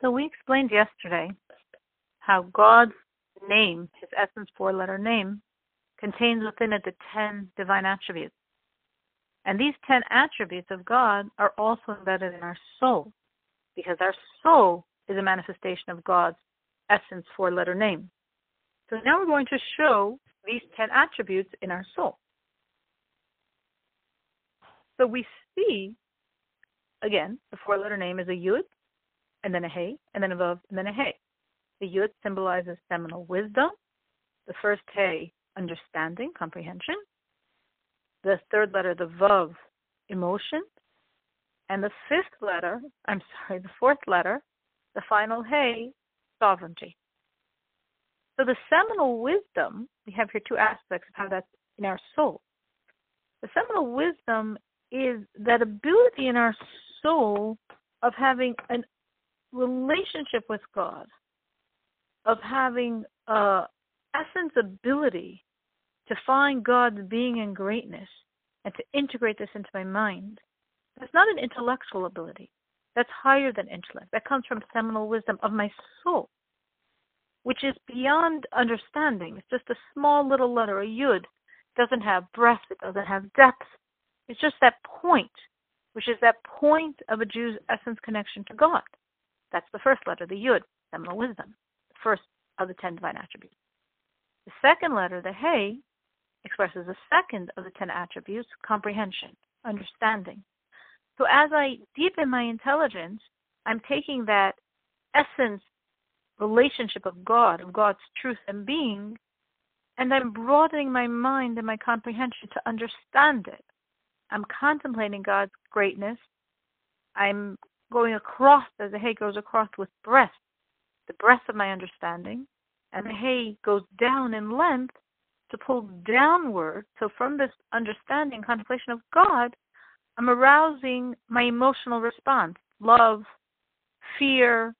So we explained yesterday how God's name, his essence four letter name, contains within it the ten divine attributes. And these ten attributes of God are also embedded in our soul, because our soul is a manifestation of God's essence four letter name. So now we're going to show these ten attributes in our soul. So we see, again, the four letter name is a Yud, and then a Hey, and then a Vav, and then a Hey. The Yud symbolizes seminal wisdom. The first Hey, understanding, comprehension. The third letter, the Vav, emotion. And the fifth letter, I'm sorry, the fourth letter, the final Hey, sovereignty. So the seminal wisdom, we have here two aspects of how that's in our soul. The seminal wisdom is that ability in our soul of having an relationship with God, of having a essence ability to find God's being and greatness and to integrate this into my mind. That's not an intellectual ability. That's higher than intellect. That comes from seminal wisdom of my soul, which is beyond understanding. It's just a small little letter, a yud. It doesn't have breadth, it doesn't have depth. It's just that point, which is that point of a Jew's essence connection to God. That's the first letter, the Yud, seminal wisdom, the first of the ten divine attributes. The second letter, the Hey, expresses the second of the ten attributes, comprehension, understanding. So as I deepen my intelligence, I'm taking that essence relationship of God, of God's truth and being, and I'm broadening my mind and my comprehension to understand it. I'm contemplating God's greatness. I'm going across as the Hey goes across with breath, the breath of my understanding, and the Hey goes down in length to pull downward. So from this understanding, contemplation of God, I'm arousing my emotional response, love, fear,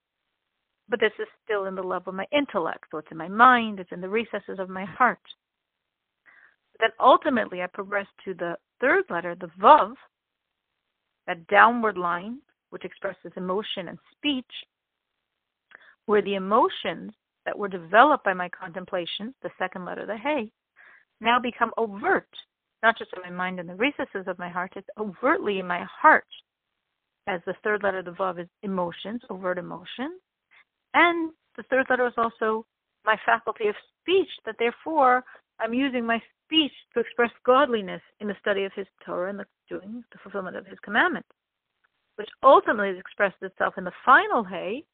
but this is still in the level of my intellect. So it's in my mind, it's in the recesses of my heart. Then ultimately I progress to the third letter, the Vav, that downward line, which expresses emotion and speech, where the emotions that were developed by my contemplation, the second letter, the Hey, now become overt, not just in my mind and the recesses of my heart, it's overtly in my heart, as the third letter, the Vav, is emotions, overt emotions. And the third letter is also my faculty of speech, that therefore I'm using my speech to express godliness in the study of his Torah and the doing the fulfillment of his commandments, which ultimately expressed itself in the final hey.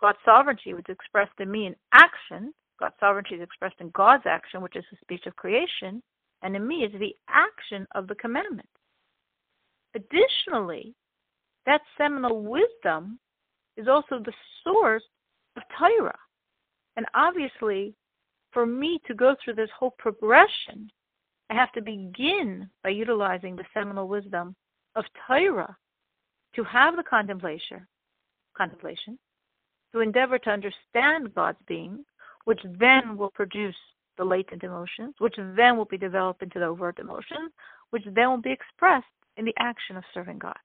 God's sovereignty, is expressed in me in action. God's sovereignty is expressed in God's action, which is the speech of creation, and in me is the action of the commandment. Additionally, that seminal wisdom is also the source of Torah. And obviously, for me to go through this whole progression, I have to begin by utilizing the seminal wisdom of Torah to have the contemplation, contemplation, to endeavor to understand God's being, which then will produce the latent emotions, which then will be developed into the overt emotions, which then will be expressed in the action of serving God.